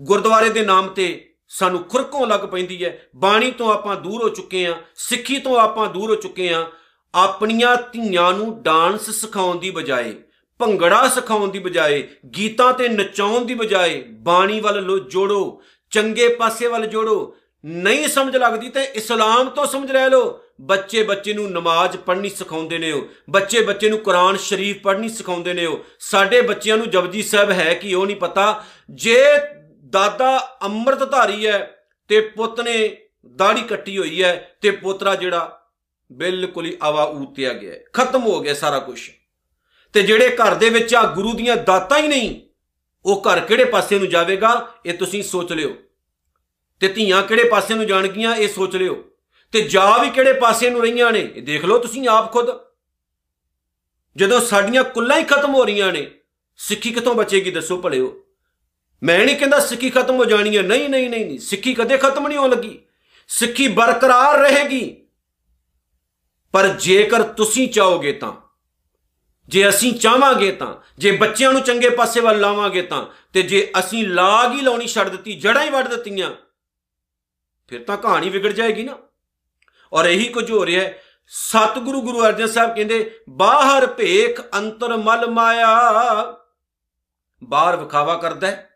ਗੁਰਦੁਆਰੇ ਦੇ ਨਾਮ ਤੇ ਸਾਨੂੰ ਖੁਰਕੋਂ ਲੱਗ ਪੈਂਦੀ ਹੈ, ਬਾਣੀ ਤੋਂ ਆਪਾਂ ਦੂਰ ਹੋ ਚੁੱਕੇ ਆ ਸਿੱਖੀ ਤੋਂ ਆਪਾਂ ਦੂਰ ਹੋ ਚੁੱਕੇ ਆ ਆਪਣੀਆਂ ਧੀਆਂ ਨੂੰ ਡਾਂਸ ਸਿਖਾਉਣ ਦੀ ਬਜਾਏ, ਭੰਗੜਾ ਸਿਖਾਉਣ ਦੀ ਬਜਾਏ, ਗੀਤਾਂ ਤੇ ਨਚਾਉਣ ਦੀ ਬਜਾਏ ਬਾਣੀ ਵੱਲ ਲੋ ਜੋੜੋ, ਚੰਗੇ ਪਾਸੇ ਵੱਲ ਜੋੜੋ। ਨਹੀਂ ਸਮਝ ਲੱਗਦੀ ਤੇ ਇਸਲਾਮ ਤੋਂ ਸਮਝ ਲੈ ਲਓ। ਬੱਚੇ ਬੱਚੇ ਨੂੰ ਨਮਾਜ਼ ਪੜ੍ਹਨੀ ਸਿਖਾਉਂਦੇ ਨੇ ਉਹ। ਬੱਚੇ ਬੱਚੇ ਨੂੰ ਕੁਰਾਨ ਸ਼ਰੀਫ ਪੜ੍ਹਨੀ ਸਿਖਾਉਂਦੇ ਨੇ ਉਹ। ਸਾਡੇ ਬੱਚਿਆਂ ਨੂੰ ਜਪਜੀ ਸਾਹਿਬ ਹੈ ਕਿ ਉਹ ਨਹੀਂ ਪਤਾ, ਜੇ ਦਾਦਾ ਅੰਮ੍ਰਿਤਧਾਰੀ ਹੈ ਤੇ ਪੁੱਤ ਨੇ ਦਾੜੀ ਕੱਟੀ ਹੋਈ ਹੈ ਤੇ ਪੋਤਰਾ ਜਿਹੜਾ ਬਿਲਕੁਲ ਹੀ ਆਵਾ ਉਤਿਆ ਗਿਆ ਖਤਮ ਹੋ ਗਿਆ ਸਾਰਾ ਕੁਝ ਤੇ ਜਿਹੜੇ ਘਰ ਦੇ ਵਿੱਚ ਆ ਗੁਰੂ ਦੀਆਂ ਦਾਤਾਂ ਹੀ ਨਹੀਂ, ਉਹ ਘਰ ਕਿਹੜੇ ਪਾਸੇ ਨੂੰ ਜਾਵੇਗਾ, ਇਹ ਤੁਸੀਂ ਸੋਚ ਲਿਓ। ਤੇ ਧੀਆਂ ਕਿਹੜੇ ਪਾਸੇ ਨੂੰ ਜਾਣਗੀਆਂ, ਇਹ ਸੋਚ ਲਿਓ। ਤੇ ਜਾ ਵੀ ਕਿਹੜੇ ਪਾਸੇ ਨੂੰ ਰਹੀਆਂ ਨੇ, ਇਹ ਦੇਖ ਲਓ ਤੁਸੀਂ ਆਪ ਖੁਦ। ਜਦੋਂ ਸਾਡੀਆਂ ਕੁੱਲਾਂ ਹੀ ਖਤਮ ਹੋ ਰਹੀਆਂ ਨੇ, ਸਿੱਖੀ ਕਿੱਥੋਂ ਬਚੇਗੀ ਦੱਸੋ ਭਲਿਓ। ਮੈਂ ਨਹੀਂ ਕਹਿੰਦਾ ਸਿੱਖੀ ਖਤਮ ਹੋ ਜਾਣੀ ਹੈ। ਨਹੀਂ ਨਹੀਂ ਨਹੀਂ ਨਹੀਂ। ਸਿੱਖੀ ਕਦੇ ਖਤਮ ਨਹੀਂ ਹੋਣ ਲੱਗੀ। ਸਿੱਖੀ ਬਰਕਰਾਰ ਰਹੇਗੀ। ਪਰ ਜੇਕਰ ਤੁਸੀਂ ਚਾਹੋਗੇ ਤਾਂ, ਜੇ ਅਸੀਂ ਚਾਹਾਂਗੇ ਤਾਂ, ਜੇ ਬੱਚਿਆਂ ਨੂੰ ਚੰਗੇ ਪਾਸੇ ਵੱਲ ਲਾਵਾਂਗੇ ਤਾਂ, ਤੇ ਜੇ ਅਸੀਂ ਲਾਗ ਹੀ ਲਾਉਣੀ ਛੱਡ ਦਿੱਤੀ ਜੜਾਂ ਹੀ ਵੱਢ ਦਿੱਤੀਆਂ, ਫਿਰ ਤਾਂ ਕਹਾਣੀ ਵਿਗੜ ਜਾਏਗੀ ਨਾ। ਔਰ ਇਹੀ ਕੁਝ ਹੋ ਰਿਹਾ ਹੈ। ਸਤਿਗੁਰੂ ਗੁਰੂ ਅਰਜਨ ਸਾਹਿਬ ਕਹਿੰਦੇ, ਬਾਹਰ ਭੇਖ ਅੰਤਰ ਮਲ ਮਾਇਆ, ਬਾਹਰ ਵਿਖਾਵਾ ਕਰਦਾ ਹੈ।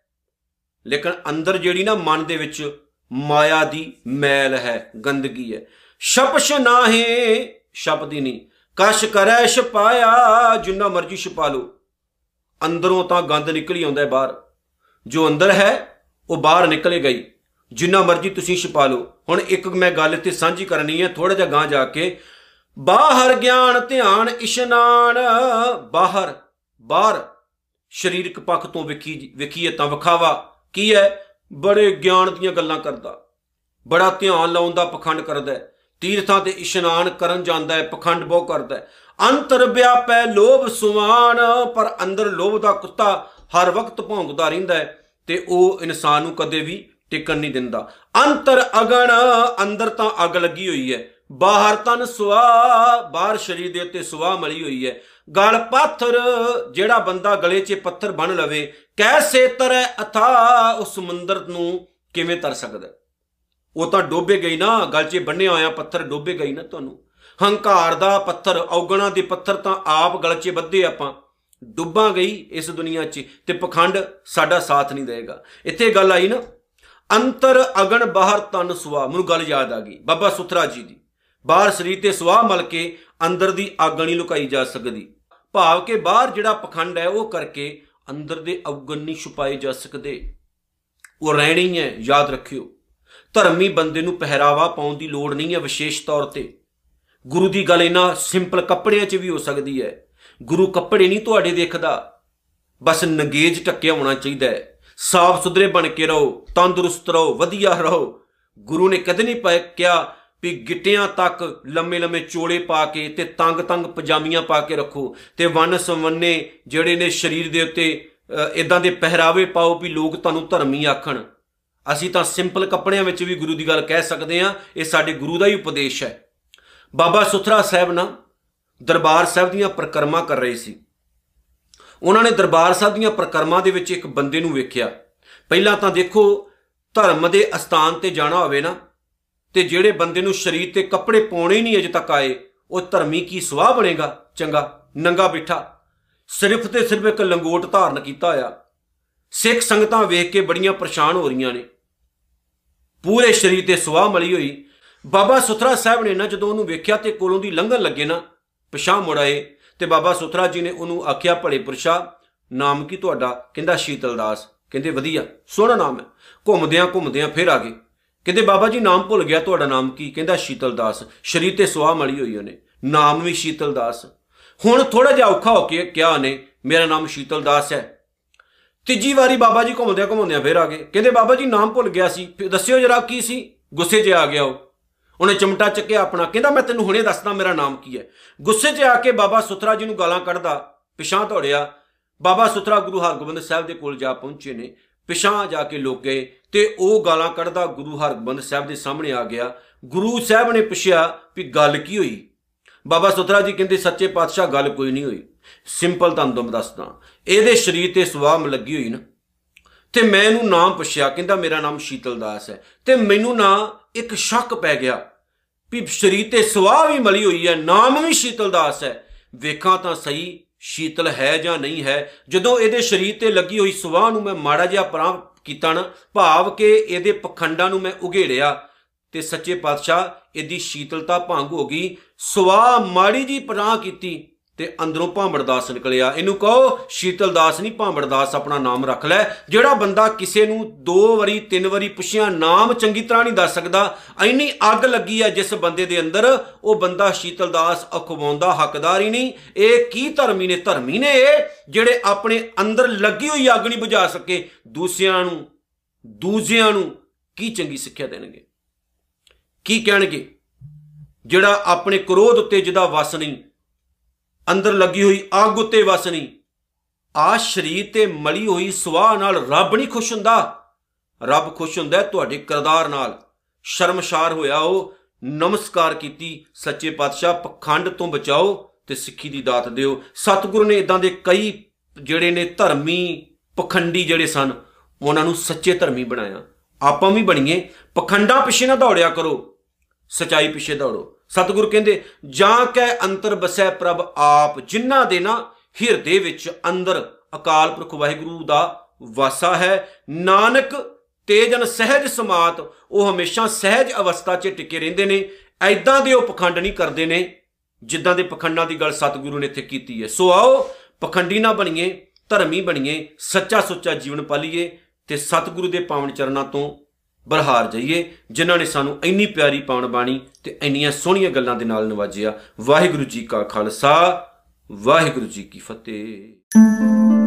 ਲੇਕਿਨ ਅੰਦਰ ਜਿਹੜੀ ਨਾ ਮਨ ਦੇ ਵਿੱਚ ਮਾਇਆ ਦੀ ਮੈਲ ਹੈ, ਗੰਦਗੀ ਹੈ। ਸ਼ਪਸ਼ ਨਾਹੇ, ਸ਼ਬਦ ਹੀ ਨਹੀਂ। ਕਸ਼ ਕਰੈ ਛਪਾਇਆ, ਜਿੰਨਾ ਮਰਜ਼ੀ ਛਪਾ ਲੋ ਅੰਦਰੋਂ ਤਾਂ ਗੰਦ ਨਿਕਲ ਆਉਂਦਾ ਹੈ ਬਾਹਰ। ਜੋ ਅੰਦਰ ਹੈ, ਉਹ ਬਾਹਰ ਨਿਕਲੇ ਗਈ। ਜਿੰਨਾ ਮਰਜ਼ੀ ਤੁਸੀਂ ਛਪਾ ਲਓ। ਹੁਣ ਇੱਕ ਮੈਂ ਗੱਲ ਇੱਥੇ ਸਾਂਝੀ ਕਰਨੀ ਹੈ ਥੋੜਾ ਜਿਹਾ ਗਾਂ ਜਾ ਕੇ। ਬਾਹਰ ਗਿਆਨ, ਧਿਆਨ, ਇਸ਼ਨਾਨ, ਬਾਹਰ ਬਾਹਰ। ਸਰੀਰਕ ਪੱਖ ਤੋਂ ਵੇਖੀ, ਵੇਖੀਏ ਤਾਂ ਵਿਖਾਵਾ। ਕੀ ਹੈ ਬੜੇ ਗਿਆਨ ਦੀਆਂ ਗੱਲਾਂ ਕਰਦਾ। ਬੜਾ ਧਿਆਨ ਲਾਉਣ ਦਾ ਪਖੰਡ ਕਰਦਾ ਹੈ ਤੀਰਥਾਂ ਤੇ ਇਸ਼ਨਾਨ ਕਰਨ ਜਾਂਦਾ ਹੈ ਪਖੰਡ ਬਹੁ ਕਰਦਾ ਹੈ ਅੰਤਰ ਵਿਆਪੈ ਲੋਭ ਸੁਮਾਨ ਪਰ ਅੰਦਰ ਲੋਭ ਦਾ ਕੁੱਤਾ ਹਰ ਵਕਤ ਭੌਂਕਦਾ ਰਹਿੰਦਾ ਹੈ ਤੇ ਉਹ ਇਨਸਾਨ ਨੂੰ ਕਦੇ ਵੀ ਟਿਕਣ ਨਹੀਂ ਦਿੰਦਾ। ਅੰਤਰ ਅਗਣ, ਅੰਦਰ ਤਾਂ ਅੱਗ ਲੱਗੀ ਹੋਈ ਹੈ ਬਾਹਰ ਤਨ ਸੁਆ, ਬਾਹਰ ਸਰੀਰ ਦੇ ਉੱਤੇ ਸੁਆ ਮਲੀ ਹੋਈ ਹੈ ਗਲ ਪੱਥਰ, ਜਿਹੜਾ ਬੰਦਾ ਗਲੇ 'ਚ ਪੱਥਰ ਬਣ ਲਵੇ ਕੈਸੇ ਤਰੈ ਅਥਾ, ਉਸ ਸਮੁੰਦਰ ਨੂੰ ਕਿਵੇਂ ਤਰ ਸਕਦਾ ਉਹ ਤਾਂ ਡੋਬੇ ਗਈ ਨਾ, ਗਲ 'ਚ ਬੰਨਿਆ ਹੋਇਆ ਪੱਥਰ ਡੋਬੇ ਗਈ ਨਾ ਤੁਹਾਨੂੰ। ਹੰਕਾਰ ਦਾ ਪੱਥਰ, ਔਗਣਾ ਦੇ ਪੱਥਰ ਤਾਂ ਆਪ ਗਲ 'ਚ ਬੱਧੇ ਆਪਾਂ। ਡੁੱਬਾਂ ਗਈ ਇਸ ਦੁਨੀਆ 'ਚ ਤੇ ਪਖੰਡ ਸਾਡਾ ਸਾਥ ਨਹੀਂ ਦੇਗਾ ਇੱਥੇ ਗੱਲ ਆਈ ਨਾ, ਅੰਤਰ ਅਗਣ ਬਾਹਰ ਤਨ ਸੁਆ। ਮੈਨੂੰ ਗੱਲ ਯਾਦ ਆ ਗਈ, ਬਾਬਾ ਸੁਥਰਾ ਜੀ ਦੀ। ਬਾਹਰ ਸਰੀਰ ਤੇ ਸੁਆਹ ਮਲ ਕੇ ਅੰਦਰ ਦੀ ਅੱਗ ਨਹੀਂ ਲੁਕਾਈ ਜਾ ਸਕਦੀ। ਭਾਵ ਕਿ ਬਾਹਰ ਜਿਹੜਾ ਪਖੰਡ ਹੈ ਉਹ ਕਰਕੇ ਅੰਦਰ ਦੇ ਅਵਗਣ ਨਹੀਂ ਛੁਪਾਏ ਜਾ ਸਕਦੇ। ਉਹ ਰਹਿਣੀ ਹੈ, ਯਾਦ ਰੱਖਿਓ। ਧਰਮੀ ਬੰਦੇ ਨੂੰ ਪਹਿਰਾਵਾ ਪਾਉਣ ਦੀ ਲੋੜ ਨਹੀਂ ਹੈ ਵਿਸ਼ੇਸ਼ ਤੌਰ ਤੇ। ਗੁਰੂ ਦੀ ਗੱਲ ਇਹਨਾਂ ਸਿੰਪਲ ਕੱਪੜਿਆਂ 'ਚ ਵੀ ਹੋ ਸਕਦੀ ਹੈ। ਗੁਰੂ ਕੱਪੜੇ ਨਹੀਂ ਤੁਹਾਡੇ ਦੇਖਦਾ। ਬਸ ਨਗੇਜ ਟੱਕਿਆ ਹੋਣਾ ਚਾਹੀਦਾ ਹੈ। ਸਾਫ਼ ਸੁਧਰੇ ਬਣ ਕੇ ਰਹੋ, ਤੰਦਰੁਸਤ ਰਹੋ, ਵਧੀਆ ਰਹੋ। ਗੁਰੂ ਨੇ ਕਦੇ ਨਹੀਂ ਪਾਇਆ ਕਿਹਾ ਵੀ ਗਿੱਟਿਆਂ ਤੱਕ ਲੰਮੇ ਲੰਮੇ ਚੋਲੇ ਪਾ ਕੇ ਤੇ ਤੰਗ ਤੰਗ ਪਜਾਮੀਆਂ ਪਾ ਕੇ ਰੱਖੋ ਤੇ ਵਨ ਸੰਵੰਨੇ ਜਿਹੜੇ ਨੇ ਸਰੀਰ ਦੇ ਉੱਤੇ ਇਦਾਂ ਦੇ ਪਹਿਰਾਵੇ ਪਾਓ ਵੀ ਲੋਕ ਤੁਹਾਨੂੰ ਧਰਮੀ ਆਖਣ। ਅਸੀਂ ਤਾਂ ਸਿੰਪਲ ਕੱਪੜਿਆਂ ਵਿੱਚ ਵੀ ਗੁਰੂ ਦੀ ਗੱਲ ਕਹਿ ਸਕਦੇ ਹਾਂ, ਇਹ ਸਾਡੇ ਗੁਰੂ ਦਾ ਹੀ ਉਪਦੇਸ਼ ਹੈ। ਬਾਬਾ ਸੁਥਰਾ ਸਾਹਿਬ ਨਾ ਦਰਬਾਰ ਸਾਹਿਬ ਦੀਆਂ ਪ੍ਰਕਰਮਾ ਕਰ ਰਹੇ ਸੀ। ਉਹਨਾਂ ਨੇ ਦਰਬਾਰ ਸਾਹਿਬ ਦੀਆਂ ਪ੍ਰਕਰਮਾਂ ਦੇ ਵਿੱਚ ਇੱਕ ਬੰਦੇ ਨੂੰ ਵੇਖਿਆ। ਪਹਿਲਾਂ ਤਾਂ ਦੇਖੋ ਧਰਮ ਦੇ ਅਸਥਾਨ ਤੇ ਜਾਣਾ ਹੋਵੇ ਨਾ ਤੇ ਜਿਹੜੇ ਬੰਦੇ ਨੂੰ ਸਰੀਰ ਤੇ ਕੱਪੜੇ ਪਾਉਣੇ ਨਹੀਂ ਅਜੇ ਤੱਕ ਆਏ, ਉਹ ਧਰਮੀ ਕੀ ਸਵਾਹ ਬਣੇਗਾ? ਚੰਗਾ, ਨੰਗਾ ਬਿਠਾ। ਸਿਰਫ ਤੇ ਸਿਰਫ ਇੱਕ ਲੰਗੋਟ ਧਾਰਨ ਕੀਤਾ ਹੋਇਆ। ਸਿੱਖ ਸੰਗਤਾਂ ਵੇਖ ਕੇ ਬੜੀਆਂ ਪਰੇਸ਼ਾਨ ਹੋ ਰਹੀਆਂ ਨੇ। ਪੂਰੇ ਸਰੀਰ ਤੇ ਸਵਾਹ ਮਲੀ ਹੋਈ। ਬਾਬਾ ਸੁਥਰਾ ਸਾਹਿਬ ਨੇ ਨਾ, ਜਦੋਂ ਉਹਨੂੰ ਵੇਖਿਆ ਤੇ ਕੋਲੋਂ ਦੀ ਲੰਘਣ ਲੱਗੇ ਨਾ ਪਿਛਾਂ ਮੁੜਾਏ ਤੇ ਬਾਬਾ ਸੁਥਰਾ ਜੀ ਨੇ ਉਹਨੂੰ ਆਖਿਆ, ਭਲੇ ਪੁਰਸ਼ਾ, ਨਾਮ ਕੀ ਤੁਹਾਡਾ? ਕਹਿੰਦਾ, ਸ਼ੀਤਲ ਦਾਸ। ਕਹਿੰਦੇ, ਵਧੀਆ, ਸੋਹਣਾ ਨਾਮ ਹੈ। ਘੁੰਮਦਿਆਂ ਘੁੰਮਦਿਆਂ ਫਿਰ ਆ ਗਏ। ਕਹਿੰਦੇ, ਬਾਬਾ ਜੀ, ਨਾਮ ਭੁੱਲ ਗਿਆ, ਤੁਹਾਡਾ ਨਾਮ ਕੀ? ਕਹਿੰਦਾ, ਸ਼ੀਤਲ ਦਾਸ। ਸ਼ਰੀਰ ਤੇ ਸੁਆਹ ਮਲੀ ਹੋਈ ਉਹਨੇ। ਨਾਮ ਵੀ ਸ਼ੀਤਲ ਦਾਸ। ਹੁਣ ਥੋੜਾ ਜਿਹਾ ਔਖਾ ਹੋ ਕੇ ਕਿਹਾ ਉਹਨੇ, ਮੇਰਾ ਨਾਮ ਸ਼ੀਤਲ ਦਾਸ ਹੈ। ਤੀਜੀ ਵਾਰੀ ਬਾਬਾ ਜੀ ਘੁੰਮਦਿਆਂ ਘੁੰਮਦਿਆਂ ਫਿਰ ਆ ਗਏ। ਕਹਿੰਦੇ, ਬਾਬਾ ਜੀ, ਨਾਮ ਭੁੱਲ ਗਿਆ ਸੀ। ਦੱਸਿਓ ਜਰਾ ਕੀ ਸੀ? ਗੁੱਸੇ 'ਚ ਆ ਗਿਆ ਉਹ। ਉਹਨੇ ਚਮਟਾ ਚੱਕਿਆ ਆਪਣਾ। ਕਹਿੰਦਾ, ਮੈਂ ਤੈਨੂੰ ਹੁਣੇ ਦੱਸਦਾ ਮੇਰਾ ਨਾਮ ਕੀ ਹੈ। ਗੁੱਸੇ 'ਚ ਆ ਕੇ ਬਾਬਾ ਸੁਥਰਾ ਜੀ ਨੂੰ ਗਾਲਾਂ ਕੱਢਦਾ ਪਿਛਾਂ ਧੋੜਿਆ ਬਾਬਾ ਸੁਥਰਾ ਗੁਰੂ ਹਰਗੋਬਿੰਦ ਸਾਹਿਬ ਦੇ ਕੋਲ ਜਾ ਪਹੁੰਚੇ ਨੇ। ਪਿਛਾਂ ਜਾ ਕੇ ਲੋਕ ਗਏ। ਤੇ ਉਹ ਗਾਲਾਂ ਕੱਢਦਾ ਗੁਰੂ ਹਰਗੋਬਿੰਦ ਸਾਹਿਬ ਦੇ ਸਾਹਮਣੇ ਆ ਗਿਆ। ਗੁਰੂ ਸਾਹਿਬ ਨੇ ਪੁੱਛਿਆ ਵੀ ਗੱਲ ਕੀ ਹੋਈ? ਬਾਬਾ ਸੁਥਰਾ ਜੀ ਕਹਿੰਦੇ, ਸੱਚੇ ਪਾਤਸ਼ਾਹ ਗੱਲ ਕੋਈ ਨਹੀਂ ਹੋਈ। ਸਿੰਪਲ ਤੁਹਾਨੂੰ ਦਮ ਦੱਸਦਾ। ਇਹਦੇ ਸਰੀਰ ਤੇ ਸਵਾਮ ਲੱਗੀ ਹੋਈ ਨਾ। ਤੇ ਮੈਂ ਇਹਨੂੰ ਨਾਮ ਪੁੱਛਿਆ, ਕਹਿੰਦਾ ਮੇਰਾ ਨਾਮ ਸ਼ੀਤਲ ਦਾਸ ਹੈ। ਤੇ ਮੈਨੂੰ ਨਾ ਇੱਕ ਸ਼ੱਕ ਪੈ ਗਿਆ ਵੀ ਸਰੀਰ ਤੇ ਸਵਾਹ ਵੀ ਮਲੀ ਹੋਈ ਹੈ, ਨਾਮ ਵੀ ਸ਼ੀਤਲ ਦਾਸ ਹੈ। ਵੇਖਾਂ ਤਾਂ ਸਹੀ ਸ਼ੀਤਲ ਹੈ ਜਾਂ ਨਹੀਂ ਹੈ। ਜਦੋਂ ਇਹਦੇ ਸਰੀਰ ਤੇ ਲੱਗੀ ਹੋਈ ਸਵਾਹ ਨੂੰ ਮੈਂ ਮਾੜਾ ਜਿਹਾ ਪਰਾਂ ਕੀਤਾ ਨਾ, ਭਾਵ ਕਿ ਇਹਦੇ ਪਖੰਡਾਂ ਨੂੰ ਮੈਂ ਉਘੇੜਿਆ ਤੇ ਸੱਚੇ ਪਾਤਸ਼ਾਹ ਇਹਦੀ ਸ਼ੀਤਲਤਾ ਭੰਗ ਹੋ ਗਈ। ਸਵਾਹ ਮਾੜੀ ਜੀ ਪਰਾਂ ਕੀਤੀ। ਤੇ ਅੰਦਰੋਂ ਭਾਂਬੜਦਾਸ ਨਿਕਲਿਆ। ਇਹਨੂੰ ਕਹੋ ਸ਼ੀਤਲਦਾਸ ਨਹੀਂ ਭਾਂਬੜਦਾਸ ਆਪਣਾ ਨਾਮ ਰੱਖ ਲੈ। ਜਿਹੜਾ ਬੰਦਾ ਕਿਸੇ ਨੂੰ ਦੋ ਵਾਰੀ, ਤਿੰਨ ਵਾਰੀ ਪੁੱਛਿਆ, ਨਾਮ ਚੰਗੀ ਤਰ੍ਹਾਂ ਨਹੀਂ ਦੱਸ ਸਕਦਾ। ਐਨੀ ਅੱਗ ਲੱਗੀ ਹੈ ਜਿਸ ਬੰਦੇ ਦੇ ਅੰਦਰ, ਉਹ ਬੰਦਾ ਸ਼ੀਤਲਦਾਸ ਅਖਵਾਉਂਦਾ, ਹੱਕਦਾਰ ਹੀ ਨਹੀਂ। ਇਹ ਕੀ ਧਰਮੀ ਨੇ? ਧਰਮੀ ਨੇ ਇਹ, ਜਿਹੜੇ ਆਪਣੇ ਅੰਦਰ ਲੱਗੀ ਹੋਈ ਅੱਗ ਨਹੀਂ ਬੁਝਾ ਸਕੇ। ਦੂਸਰਿਆਂ ਨੂੰ, ਦੂਜਿਆਂ ਨੂੰ ਕੀ ਚੰਗੀ ਸਿੱਖਿਆ ਦੇਣਗੇ? ਕੀ ਕਹਿਣਗੇ? ਜਿਹੜਾ ਆਪਣੇ ਕ੍ਰੋਧ ਉੱਤੇ ਜਿਹਦਾ ਵਸ ਨਹੀਂ ਅੰਦਰ ਲੱਗੀ ਹੋਈ ਅੱਗ ਉੱਤੇ ਵਸਣੀ ਆ ਸ਼ਰੀਰ ਤੇ ਮਲੀ ਹੋਈ ਸਵਾਹ ਨਾਲ ਰੱਬ ਨਹੀਂ ਖੁਸ਼ ਹੁੰਦਾ। ਰੱਬ ਖੁਸ਼ ਹੁੰਦਾ ਤੁਹਾਡੇ ਕਰਦਾਰ ਨਾਲ। ਸ਼ਰਮਸ਼ਾਰ ਹੋਇਆ ਉਹ, ਨਮਸਕਾਰ ਕੀਤੀ, ਸੱਚੇ ਪਾਤਸ਼ਾਹ, ਪਖੰਡ ਤੋਂ ਬਚਾਓ ਤੇ ਸਿੱਖੀ ਦੀ ਦਾਤ ਦਿਓ। ਸਤਿਗੁਰੂ ਨੇ ਇਦਾਂ ਦੇ ਕਈ ਜਿਹੜੇ ਨੇ ਧਰਮੀ ਪਖੰਡੀ ਜਿਹੜੇ ਸਨ, ਉਹਨਾਂ ਨੂੰ ਸੱਚੇ ਧਰਮੀ ਬਣਾਇਆ। ਆਪਾਂ ਵੀ ਬਣੀਏ। ਪਖੰਡਾ ਪਿੱਛੇ ਨਾ ਦੌੜਿਆ ਕਰੋ। ਸਚਾਈ ਪਿੱਛੇ ਦੌੜੋ। ਸਤਿਗੁਰੂ ਕਹਿੰਦੇ, ਜਾਂ ਕੈ ਅੰਤਰ ਬਸੈ ਪ੍ਰਭ ਆਪ, ਜਿਨ੍ਹਾਂ ਦੇ ਨਾ ਹਿਰਦੇ ਵਿੱਚ ਅੰਦਰ ਅਕਾਲ ਪੁਰਖ ਵਾਹਿਗੁਰੂ ਦਾ ਵਾਸਾ ਹੈ, ਨਾਨਕ, ਤੇਜਨ, ਸਹਿਜ ਸਮਾਤ, ਉਹ ਹਮੇਸ਼ਾ ਸਹਿਜ ਅਵਸਥਾ 'ਚ ਟਿਕੇ ਰਹਿੰਦੇ ਨੇ, ਐਦਾਂ ਦੇ ਉਹ ਪਖੰਡ ਨਹੀਂ ਕਰਦੇ ਨੇ, ਜਿੱਦਾਂ ਦੇ ਪਖੰਡਾਂ ਦੀ ਗੱਲ ਸਤਿਗੁਰੂ ਨੇ ਇੱਥੇ ਕੀਤੀ ਹੈ। ਸੋ ਆਓ, ਪਖੰਡੀ ਨਾ ਬਣੀਏ, ਧਰਮੀ ਬਣੀਏ, ਸੱਚਾ ਸੁੱਚਾ ਜੀਵਨ ਪਾਲੀਏ ਤੇ ਸਤਿਗੁਰੂ ਦੇ ਪਾਵਨ ਚਰਨਾਂ ਤੋਂ ਬਰਹਾਰ ਜਾਈਏ, ਜਿਨ੍ਹਾਂ ਨੇ ਸਾਨੂੰ ਇੰਨੀ ਪਿਆਰੀ ਪਾਵਨ ਬਾਣੀ ਤੇ ਇੰਨੀਆਂ ਸੋਹਣੀਆਂ ਗੱਲਾਂ ਦੇ ਨਾਲ ਨਵਾਜਿਆ। ਵਾਹਿਗੁਰੂ ਜੀ ਕਾ ਖਾਲਸਾ, ਵਾਹਿਗੁਰੂ ਜੀ ਕੀ ਫਤਿਹ।